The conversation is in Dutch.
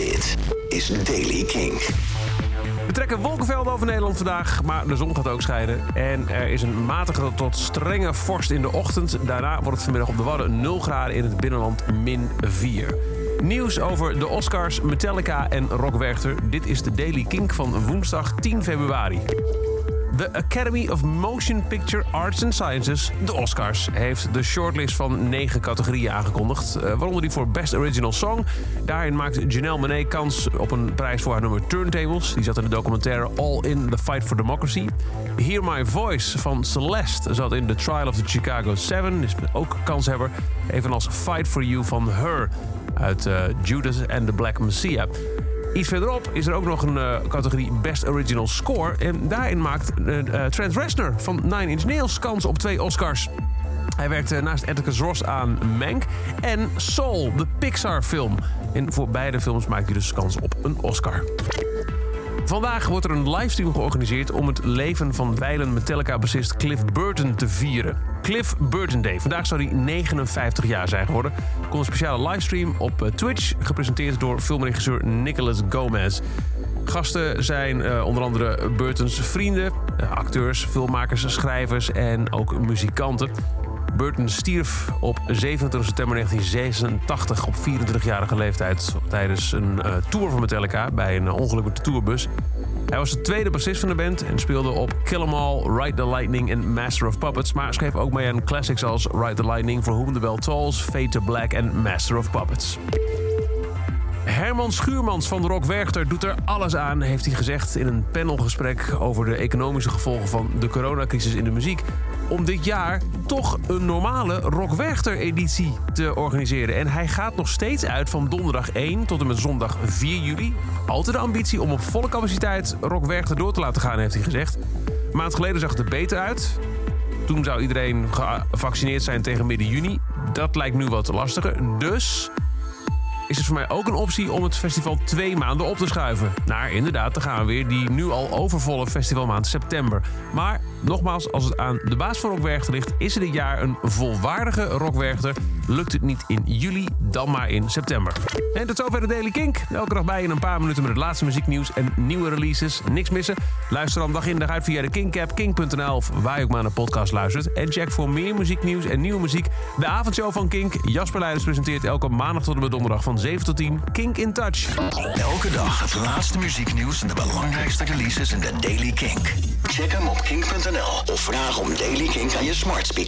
Dit is Daily King. We trekken wolkenvelden over Nederland vandaag, maar de zon gaat ook schijnen. En er is een matige tot strenge vorst in de ochtend. Daarna wordt het vanmiddag op de Wadden 0 graden in het binnenland min 4. Nieuws over de Oscars, Metallica en Rock Werchter. Dit is de Daily Kink van woensdag 10 februari. De Academy of Motion Picture Arts and Sciences, de Oscars, heeft de shortlist van negen categorieën aangekondigd. eh, Waaronder die voor Best Original Song. Daarin maakt Janelle Monáe kans op een prijs voor haar nummer Turntables. Die zat in de documentaire All in the Fight for Democracy. Hear My Voice van Celeste zat in The Trial of the Chicago 7. Is ook kanshebber. Evenals Fight for You van Her uit eh, Judas and the Black Messiah. Iets verderop is er ook nog een eh, categorie Best Original Score. En daarin maakt eh, Trent Reznor van Nine Inch Nails kans op twee Oscars. Hij werkt eh, naast Atticus Ross aan Mank en Soul, de Pixar-film. En voor beide films maakt hij dus kans op een Oscar. Vandaag wordt er een livestream georganiseerd om het leven van wijlen Metallica-bassist Cliff Burton te vieren. Cliff Burton Day. Vandaag zou hij 59 jaar zijn geworden. Komt een speciale livestream op eh, Twitch, gepresenteerd door filmregisseur Nicholas Gomez. Gasten zijn eh, onder andere Burtons vrienden, eh, acteurs, filmmakers, schrijvers en ook muzikanten. Burton stierf op 27 september 1986 op 24-jarige leeftijd tijdens een eh, tour van Metallica bij een ongeluk met de tourbus. Hij was de tweede bassist van de band en speelde op Kill 'Em All, Ride the Lightning en Master of Puppets, maar schreef ook mee aan classics als Ride the Lightning, For Whom the Bell Tolls, Fade to Black en Master of Puppets. Herman Schuurmans van Rock Werchter doet er alles aan, heeft hij gezegd in een panelgesprek over de economische gevolgen van de coronacrisis in de muziek. Om dit jaar toch een normale Rock Werchter editie te organiseren. En hij gaat nog steeds uit van donderdag 1 tot en met zondag 4 juli. Altijd de ambitie om op volle capaciteit Rock Werchter door te laten gaan, heeft hij gezegd. Een maand geleden zag het er beter uit. Toen zou iedereen gevaccineerd zijn tegen midden juni. Dat lijkt nu wat lastiger. Dus is het voor mij ook een optie om het festival twee maanden op te schuiven. Naar inderdaad, dan gaan we weer die nu al overvolle festivalmaand september. Maar nogmaals, als het aan de baas van Rockwerchter ligt, is er dit jaar een volwaardige Rockwerchter. Lukt het niet in juli, dan maar in september. En tot zover de Daily Kink. Elke dag bij in een paar minuten met het laatste muzieknieuws en nieuwe releases. Niks missen. Luister dan dag in dag uit via de Kink-app, kink.nl of waar je ook maar naar podcast luistert. En check voor meer muzieknieuws en nieuwe muziek de avondshow van Kink. Jasper Leiders presenteert elke maandag tot en met donderdag van 7 tot 10 Kink in Touch. Elke dag het laatste muzieknieuws en de belangrijkste releases in de Daily Kink. Check hem op of vraag om Daily Kink aan je smart speaker.